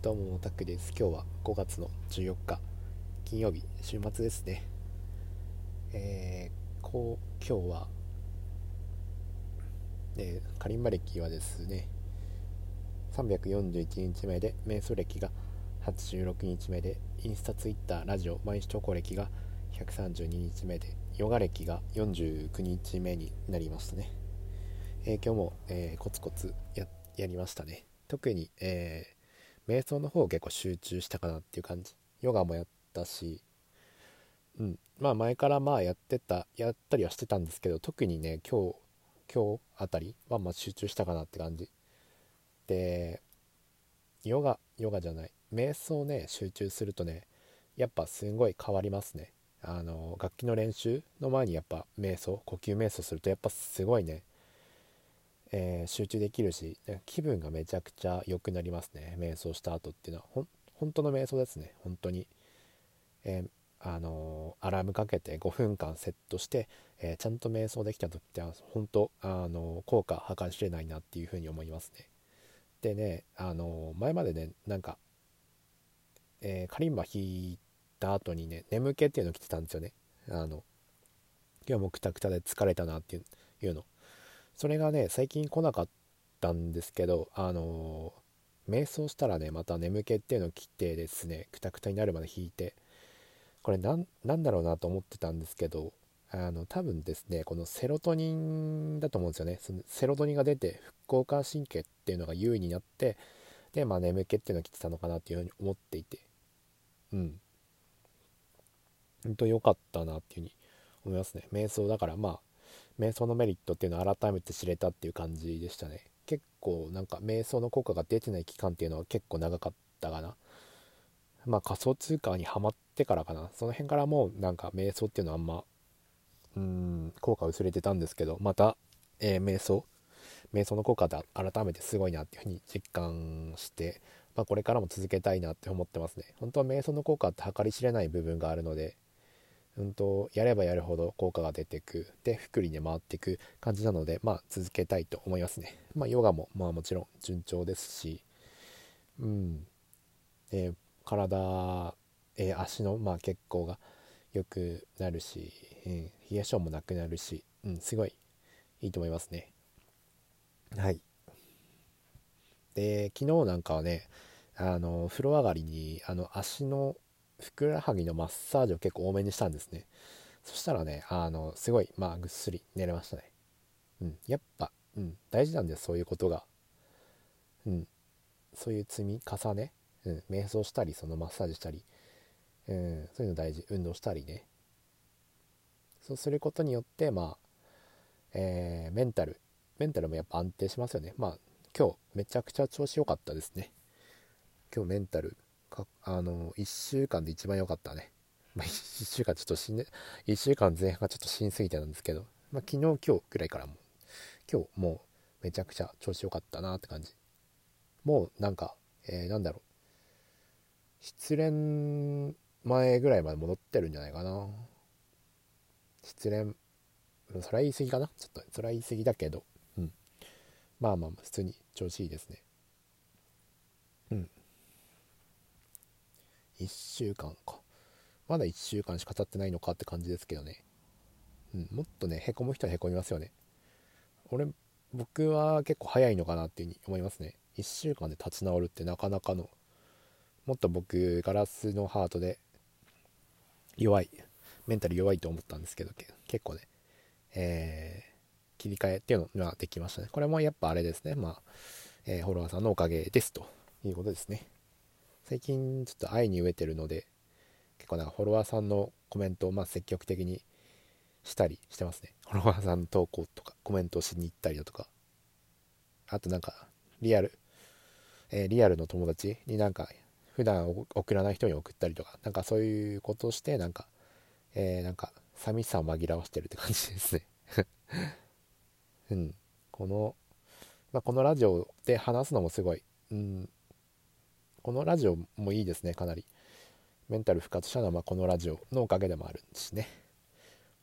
どうもタクです。今日は5月の14日金曜日週末ですね。えー、こう今日はえー、カリンバ歴はですね341日目で瞑想歴が86日目でインスタツイッターラジオ毎日投稿歴が132日目でヨガ歴が49日目になりましたね、えー、今日も、えー、コツコツやりましたね。特に、えー、瞑想の方結構集中したかなっていう感じ。ヨガもやったし。うん。まあ前からまあやってたやったりはしてたんですけど特にね今日今日あたりはま集中したかなって感じ。でヨガヨガじゃない。瞑想ね集中するとねやっぱすごい変わりますね。あの楽器の練習の前にやっぱ瞑想呼吸瞑想するとやっぱすごいねえー、集中できるし気分がめちゃくちゃ良くなりますね。瞑想した後っていうのは。ほ本当の瞑想ですね。本当に、えー、あのー、アラームかけて5分間セットして、えちゃんと瞑想できた時って本当あの効果計り知れないなっていうふうに思いますね。でねあの前までねなんか、えカリンバ弾いた後にね眠気っていうの来てたんですよね。あの今日もくたくたで疲れたなっていうの。それがね最近来なかったんですけどあのー、瞑想したらねまた眠気っていうのを切ってですねくたくたになるまで引いてこれ何だろうなと思ってたんですけどあの多分ですねこのセロトニンだと思うんですよね。そのセロトニンが出て副交感神経っていうのが優位になってでまあ眠気っていうのが来てたのかなっていうふうに思っていてうん。本当良かったなっていうふうに思いますね。瞑想だからまあ瞑想のメリットっていうのを改めて知れたっていう感じでしたね。結構なんか瞑想の効果が出てない期間っていうのは結構長かったかな。まあ仮想通貨にはまってからかな。その辺からもうなんか瞑想っていうのはあんまうん効果薄れてたんですけどまた、えー、瞑想。瞑想の効果で改めてすごいなっていうふうに実感して、まあ、これからも続けたいなって思ってますね。本当は瞑想の効果って計り知れない部分があるのでうんと、やればやるほど効果が出てくで福利に回っていく感じなので、まあ、続けたいと思いますね、まあ、ヨガも、まあ、もちろん順調ですし、うん。えー、体、えー、足の、まあ、血行が良くなるし、えー、冷え性もなくなるし、うん、すごいいいと思いますね。はい。で昨日なんかはねあの風呂上がりにあの足のふくらはぎのマッサージを結構多めにしたんですね。そしたらねあのすごいまあぐっすり寝れましたね。うんやっぱ、うん、大事なんですそういうことが。うんそういう積み重ね、うん、瞑想したりそのマッサージしたり、うん、そういうの大事。運動したりね。そうすることによってまあ、えー、メンタルメンタルもやっぱ安定しますよね。まあ今日めちゃくちゃ調子良かったですね。今日メンタルかあの1週間で一番良かったね、まあ、1週間ちょっと死んで1週間前半がちょっと死にすぎてなんですけど、まあ、昨日今日ぐらいからも今日もうめちゃくちゃ調子良かったなって感じ。もうなんか、えー、なんだろう。失恋前ぐらいまで戻ってるんじゃないかな。失恋それは言い過ぎかな。ちょっとそれは言い過ぎだけど。うん。まあまあ普通に調子いいですねうん1週間か。まだ1週間しか経ってないのかって感じですけどね。うんもっとねへこむ人はへこみますよね。俺僕は結構早いのかなっていうふうに思いますね。1週間で立ち直るってなかなかのもっと僕ガラスのハートで弱いメンタル弱いと思ったんですけど結構ねえー、切り替えっていうのができましたね。これもやっぱあれですね。まあ、えー、フォロワーさんのおかげですということですね。最近ちょっと愛に飢えてるので結構なんかフォロワーさんのコメントをまあ積極的にしたりしてますね。フォロワーさんの投稿とかコメントをしに行ったりだとか。あとなんかリアル、えー、リアルの友達になんか普段送らない人に送ったりとかなんかそういうことをしてなんかえー、なんか寂しさを紛らわしてるって感じですね。うん。この、まあ、このラジオで話すのもすごい、うん、このラジオもいいですねかなり。メンタル復活したのはまこのラジオのおかげでもあるしね。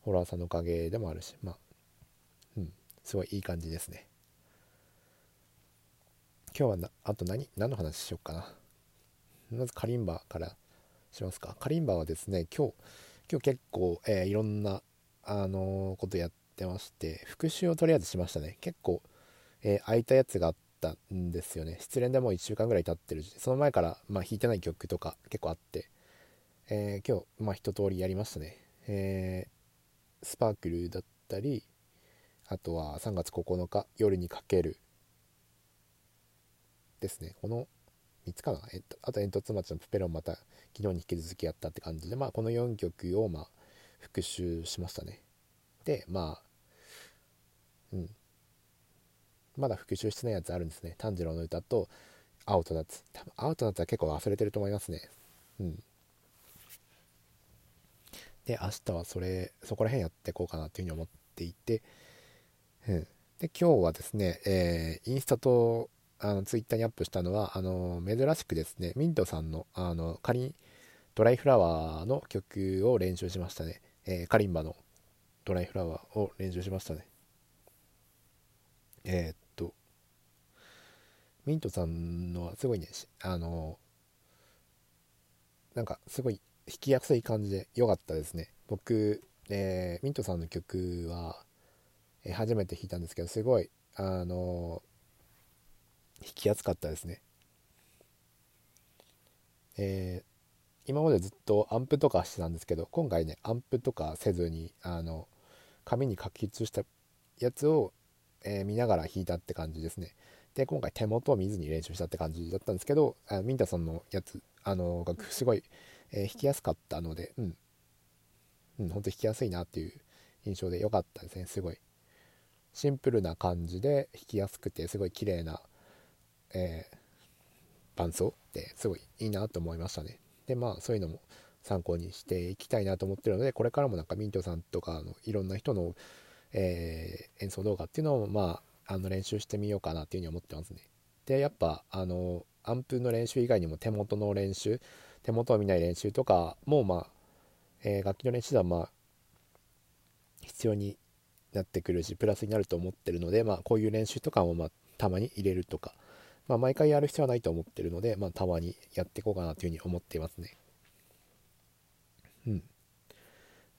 ホラーさんのおかげでもあるしまあうんすごいいい感じですね。今日はなあと何何の話しようかな。まずカリンバからしますか。カリンバはですね今日今日結構、えー、いろんなあのー、ことやってまして復習をとりあえずしましたね。結構、えー、空いたやつがあっったんですよね。失恋でもう1週間ぐらい経ってるしその前から、まあ、弾いてない曲とか結構あって、え今日、まあ、一通りやりましたね、えスパークルだったりあとは3月9日夜にかけるですね。この3つかな、えっと、あと煙突町のプペロンまた昨日に引き続きやったって感じでまあこの4曲をまあ復習しましたね。でまあうん。まだ復習してないやつあるんですね。炭治郎の歌と青と夏。多分青と夏は結構忘れてると思いますね。うん。で明日はそれそこら辺やっていこうかなというふうに思っていて、うん、で今日はですね、えー、インスタとあのツイッターにアップしたのはあの珍しくですねミントさんのあのカリンドライフラワーの曲を練習しましたね、えー、カリンバのドライフラワーを練習しましたね。えー、ミントさんのはすごいねあのなんかすごい弾きやすい感じで良かったですね僕、えー、ミントさんの曲は、えー、初めて弾いたんですけどすごいあの弾きやすかったですね。えー、今までずっとアンプとかしてたんですけど今回ねアンプとかせずにあの紙に書き写したやつを、えー、見ながら弾いたって感じですね。で今回手元を見ずに練習したって感じだったんですけどあミンタさんのやつあのがすごい、えー、弾きやすかったのでうん。うん本当弾きやすいなっていう印象で良かったですねすごい。シンプルな感じで弾きやすくてすごい綺麗なえー、伴奏ってすごいいいなと思いましたね。でまあそういうのも参考にしていきたいなと思ってるのでこれからもなんかミントさんとかのいろんな人の、えー、演奏動画っていうのをまああの練習してみようかなっていうふうに思ってますね。でやっぱあのアンプの練習以外にも手元の練習手元を見ない練習とかもまあ、えー、楽器の練習ではまあ必要になってくるしプラスになると思ってるのでまあこういう練習とかもまあたまに入れるとかまあ、毎回やる必要はないと思ってるので、まあ、たまにやっていこうかなというふうに思っていますね。うん。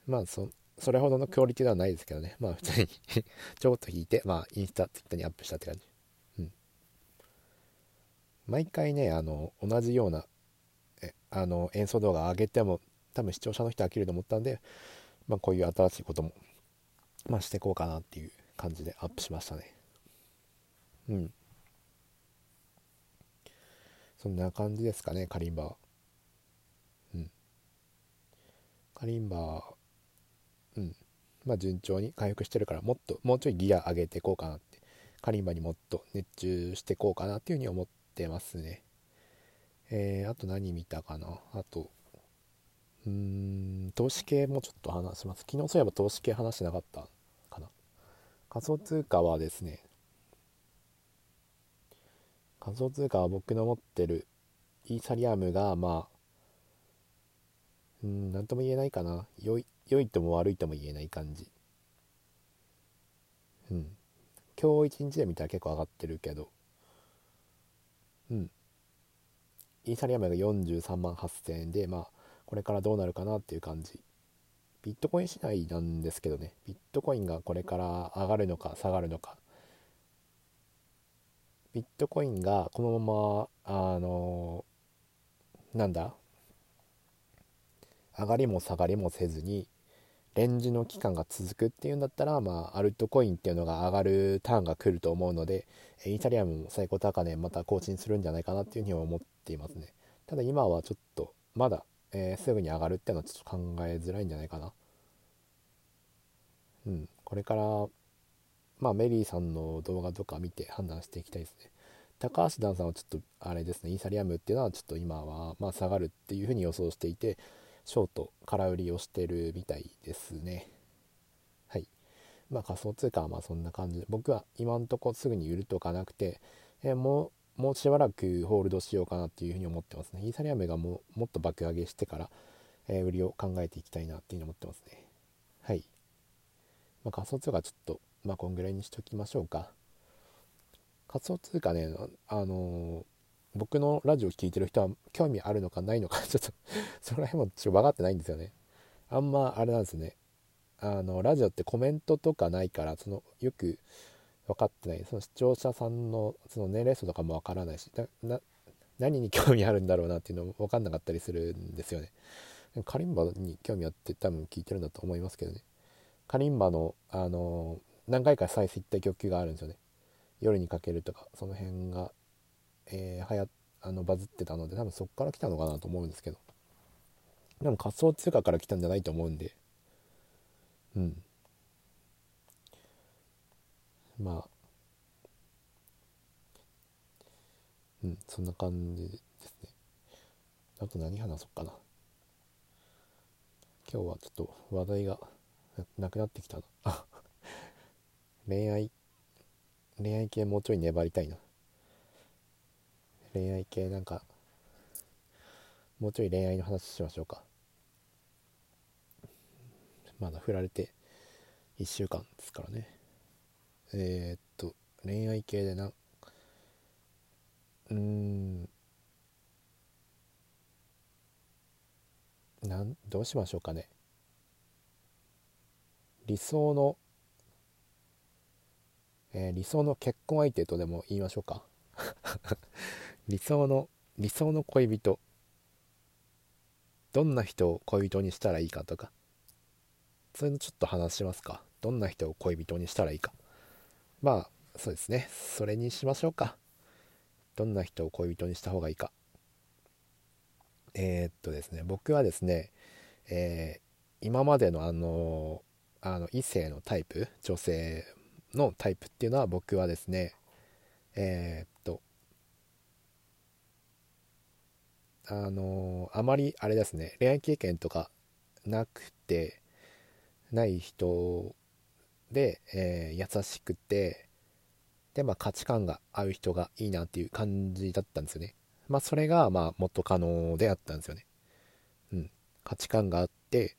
まあそ、それほどのクオリティではないですけどね。まあ、普通に ちょこっと弾いて、まあ、インスタ、ツイッターにアップしたって感じ。うん。毎回ね、あの、同じような、えあの、演奏動画上げても、多分視聴者の人飽きると思ったんで、まあ、こういう新しいことも、まあ、していこうかなっていう感じでアップしましたね。うん。そんな感じですかねカリンバはうんカリンバはうん。まあ順調に回復してるからもっともうちょいギア上げていこうかなって。カリンバにもっと熱中していこうかなっていうふうに思ってますね。えー、あと何見たかな？あとうーん投資系もちょっと話します。昨日そういえば投資系話してなかったかな。仮想通貨はですね仮想通貨は僕の持ってるイーサリアムがまあうん何とも言えないかな。良い良いとも悪いとも言えない感じ。うん。今日一日で見たら結構上がってるけど。うん。イーサリアムが43万8000円でまあこれからどうなるかなっていう感じ。ビットコイン次第なんですけどね。ビットコインがこれから上がるのか下がるのか。ビットコインがこのままあのなんだ？上がりも下がりもせずにレンジの期間が続くっていうんだったら、まあ、アルトコインっていうのが上がるターンが来ると思うのでイーサリアムも最高高値また更新するんじゃないかなっていうふうには思っていますね。ただ今はちょっとまだ、えー、すぐに上がるっていうのはちょっと考えづらいんじゃないかな。うんこれからまあメリーさんの動画とか見て判断していきたいですね。高橋ダンさんはちょっとあれですねイーサリアムっていうのはちょっと今はま下がるっていうふうに予想していてショート空売りをしてるみたいですね。はい。まあ仮想通貨はまあそんな感じ。で僕は今んとこすぐに売るとかなくて、えー、もうもうしばらくホールドしようかなっていうふうに思ってますね。イーサリアムがももっと爆上げしてから、えー、売りを考えていきたいなっていうふうに思ってますね。はい、まあ、仮想通貨ちょっとまあこんぐらいにしときましょうか。仮想通貨ね、あの僕のラジオ聴いてる人は興味あるのかないのか ちょっとそこら辺もちょっと分かってないんですよね。あんまあれなんですね。あのラジオってコメントとかないからそのよく分かってない。その視聴者さんのその年齢層とかも分からないし何に興味あるんだろうなっていうのも分かんなかったりするんですよね。カリンバに興味あって多分聞いてるんだと思いますけどね。カリンバのあの何回か再生行った曲があるんですよね。夜にかけるとかその辺が、えー、はやあのバズってたので多分そこから来たのかなと思うんですけど。でも仮想通貨から来たんじゃないと思うんで。うん。まあ。うんそんな感じですね。あと何話そうかな。今日はちょっと話題がなくなってきたな。あ恋愛恋愛系もうちょい粘りたいな。恋愛系なんかもうちょい恋愛の話しましょうか。まだ振られて1週間ですからね。えー、っと恋愛系でなうん。なんどうしましょうかね。理想の、えー、理想の結婚相手とでも言いましょうか。理想の理想の恋人。どんな人を恋人にしたらいいかとか。それのちょっと話しますか。どんな人を恋人にしたらいいか。まあそうですね。それにしましょうか。どんな人を恋人にした方がいいか。えー、っとですね。僕はですね、えー、今までのあのあの異性のタイプ女性のタイプっていうのは僕はですねえー、っとあのあまりあれですね恋愛経験とかなくてない人で、えー、優しくてで、まあ、価値観が合う人がいいなっていう感じだったんですよね。まあ、それが、まあ、元カノであったんですよね。うん。価値観があって、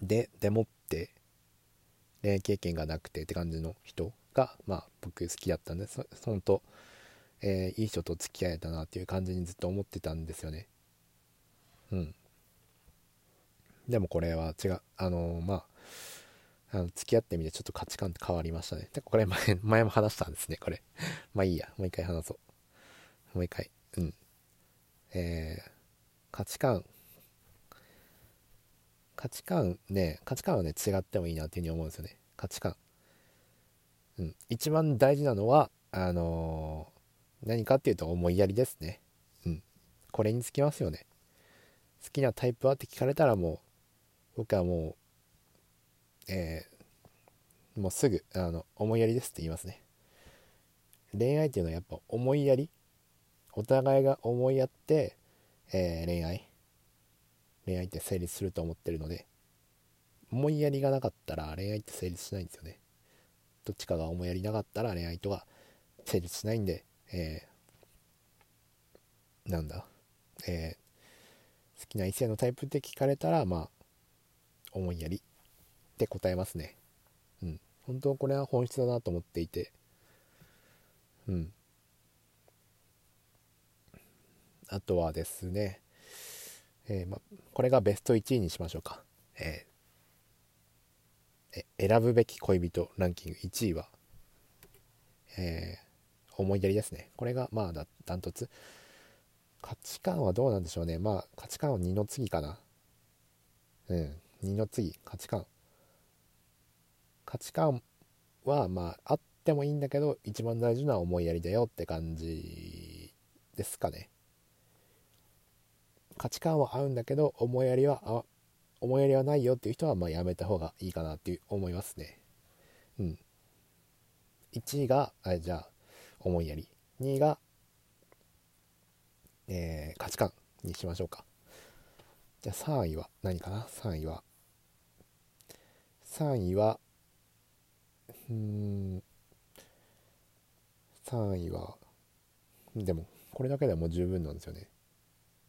で、でもって、恋愛経験がなくてって感じの人が、まあ、僕好きだったんで、そ、本当えー、いい人と付き合えたなっていう感じにずっと思ってたんですよね。うん。でもこれは違う。あのー、まあ、あの付き合ってみてちょっと価値観って変わりましたね。でこれ前 前も話したんですね、これ。まあいいや、もう一回話そう。もう一回。うん。えー、価値観。価値観ね、価値観はね、違ってもいいなっていうふうに思うんですよね。価値観。うん。一番大事なのは、あのー、何かっていうと思いやりですね。うん。これにつきますよね。好きなタイプはって聞かれたらもう、僕はもう、えー、もうすぐあの思いやりですって言いますね恋愛っていうのはやっぱ思いやりお互いが思いやって、えー、恋愛恋愛って成立すると思ってるので思いやりがなかったら恋愛って成立しないんですよねどっちかが思いやりなかったら恋愛とか成立しないんで、えー、なんだ、えー、好きな異性のタイプって聞かれたらまあ思いやりって答えますね。うん。本当これは本質だなと思っていて。うん。あとはですね、えー、ま、これがベスト1位にしましょうか。えー、え選ぶべき恋人ランキング1位は、えー、思いやりですね。これがまあだダントツ。価値観はどうなんでしょうね。まあ価値観は2の次かな。うん。2の次、価値観。価値観はまああってもいいんだけど一番大事な思いやりだよって感じですかね価値観は合うんだけど思いやりはあ思いやりはないよっていう人はまあやめた方がいいかなって思いますねうん1位があじゃあ思いやり。2位が、えー、価値観にしましょうか。じゃあ3位は何かな？3位は。3位はうん。3位はでもこれだけでも十分なんですよね。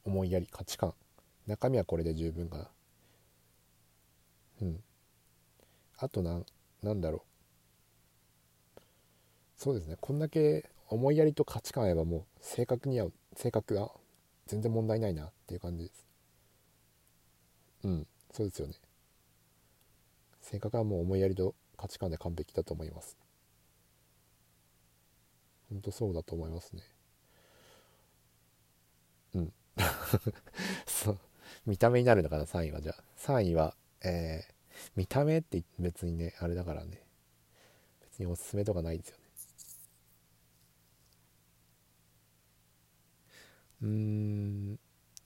思いやり価値観。中身はこれで十分かな。うん。あとななんだろう。そうですね。こんだけ思いやりと価値観あればもう性格には性格が全然問題ないなっていう感じです。うん。そうですよね。性格はもう思いやりと価値観で完璧だと思います。本当そうだと思いますね。うん。そう。見た目になるのかな3位は。じゃあ3位はえー、見た目って別にねあれだからね。別におすすめとかないですよね。うーん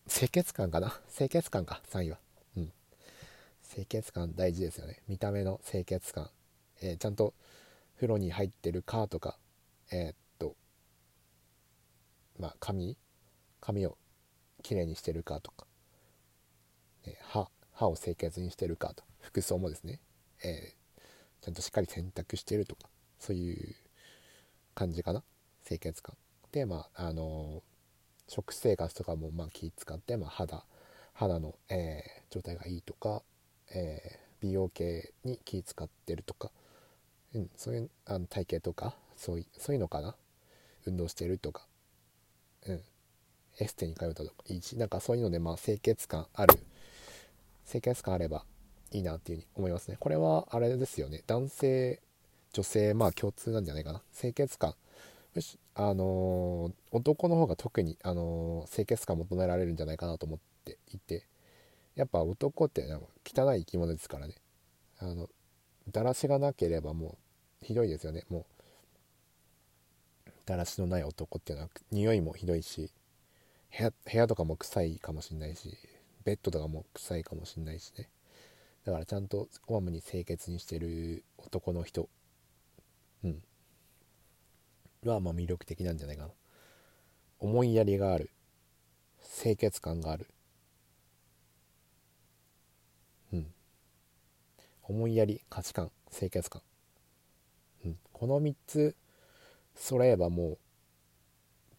清潔感かな？清潔感か3位は。うん。清潔感大事ですよね。見た目の清潔感、えー、ちゃんと風呂に入ってるかとかえー、っとまあ髪？髪をきれいにしてるかとか、え歯？歯を清潔にしてるかと服装もですね、えー、ちゃんとしっかり洗濯してるとか。そういう感じかな。清潔感。でまああの、食生活とかもまあ気使って、まあ、肌肌の、えー、状態がいいとか、え美容系に気使ってるとか、うん、そういうあの体型とかそういうそういうのかな？運動してるとか、うん、エステに通ったとかいいしなんかそういうのでまあ清潔感ある清潔感あればいいなっていうふうに思いますね。これはあれですよね。男性女性まあ共通なんじゃないかな。清潔感あの、男の方が特に、あの、清潔感求められるんじゃないかなと思っていてやっぱ男って汚い生き物ですからね。あのだらしがなければもうひどいですよね。もうだらしのない男っていうのは匂いもひどいし部屋部屋とかも臭いかもしんないしベッドとかも臭いかもしんないしね。だからちゃんとこまめに清潔にしてる男の人。うん。はまあ魅力的なんじゃないかな。思いやりがある。清潔感がある。うん。思いやり価値観。清潔感、うん、この3つ揃えばもう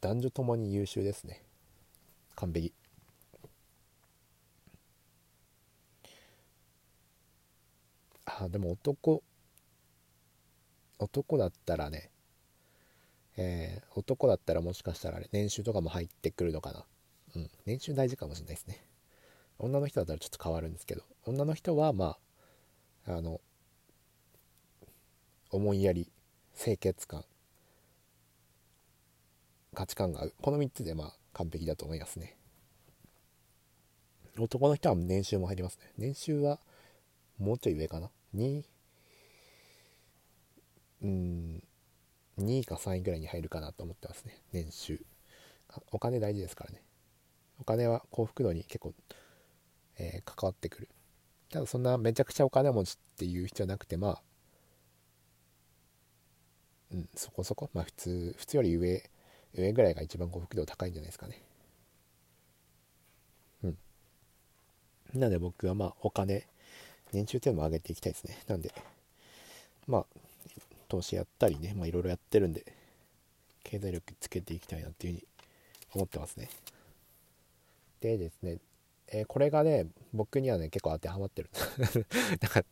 男女ともに優秀ですね。完璧。あでも男男だったらねえー、男だったらもしかしたら、年収とかも入ってくるのかな。うん。年収大事かもしれないですね。女の人だったらちょっと変わるんですけど。女の人はまああの思いやり清潔感価値観が合うこの3つでまあ完璧だと思いますね。男の人は年収も入りますね。年収はもうちょい上かな。2うん2位か3位ぐらいに入るかなと思ってますね。年収。お金大事ですからね。お金は幸福度に結構、えー、関わってくる。ただそんなめちゃくちゃお金持ちっていう必要なくてまあうんそこそこ。まあ普通普通より上上ぐらいが一番幸福度高いんじゃないですかね。うん。なので僕はまあお金年収っていうのも上げていきたいですね。なんでまあ投資やったりね、まあいろいろやってるんで、経済力つけていきたいなっていうふうに思ってますね。でですね、えー、これがね、僕にはね、結構当てはまってる。なんか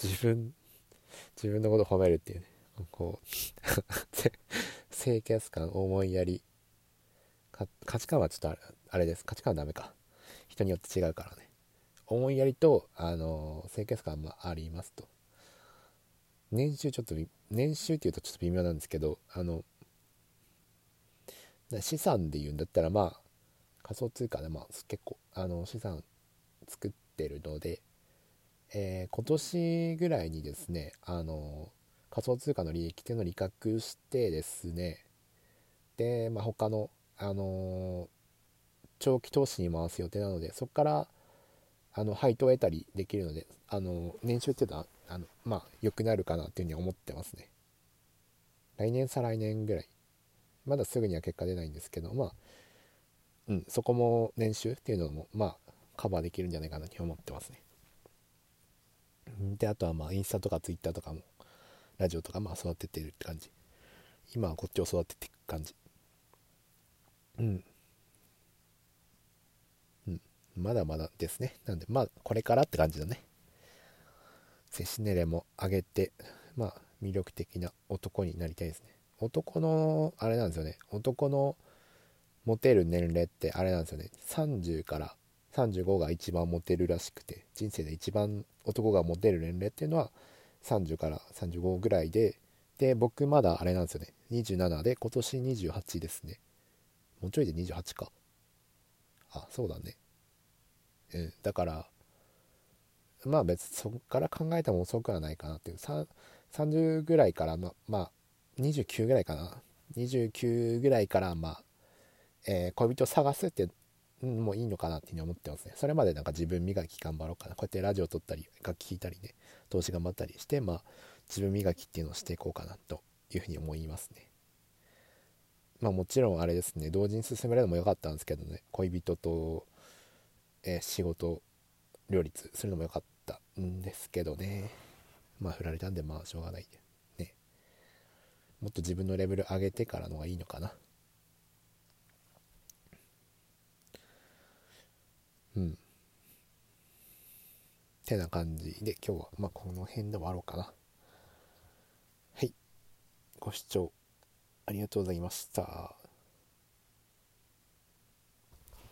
自分、自分のことを褒めるっていうね、こう 清潔感、思いやり、価値観はちょっとあれです。価値観はダメか。人によって違うからね。思いやりと、あの清潔感もありますと。年収ちょっと年収っていうとちょっと微妙なんですけどあの資産で言うんだったらまあ仮想通貨でまあ結構あの資産作ってるので、えー、今年ぐらいにですねあの仮想通貨の利益っていうのを利確してですねで、まあ、他のあの長期投資に回す予定なのでそこからあの配当を得たりできるのであの年収っていうのはあのまあ良くなるかなっていうふうに思ってますね。来年再来年ぐらい。まだすぐには結果出ないんですけどまあうんそこも年収っていうのもまあカバーできるんじゃないかなと思ってますね。であとはまあインスタとかツイッターとかもラジオとかまあ育ててるって感じ。今はこっちを育てていく感じ。うん。まだまだですね。なんで、まあ、これからって感じだね。セシネレも上げて、まあ、魅力的な男になりたいですね。男のあれなんですよね。男のモテる年齢ってあれなんですよね。30から35が一番モテるらしくて人生で一番男がモテる年齢っていうのは30から35ぐらいでで僕まだあれなんですよね。27で今年28ですね。もうちょいで28か。あそうだね。うんだからまあ別にそこから考えても遅くはないかなっていう。30ぐらいからままあ29ぐらいかな。29ぐらいからまあ、えー、恋人を探すってもういいのかなっていうふうに思ってますね。それまでなんか自分磨き頑張ろうかな。こうやってラジオ撮ったり楽器弾いたりね。投資頑張ったりしてまあ自分磨きっていうのをしていこうかなというふうに思いますね。まあもちろんあれですね。同時に進めるのも良かったんですけどね。恋人と、えー、仕事両立するのも良かったんですけどね。まあ振られたんでまあしょうがない。ね。もっと自分のレベル上げてからのがいいのかな。うん。てな感じで今日はまあこの辺で終わろうかな。はい。ご視聴ありがとうございました。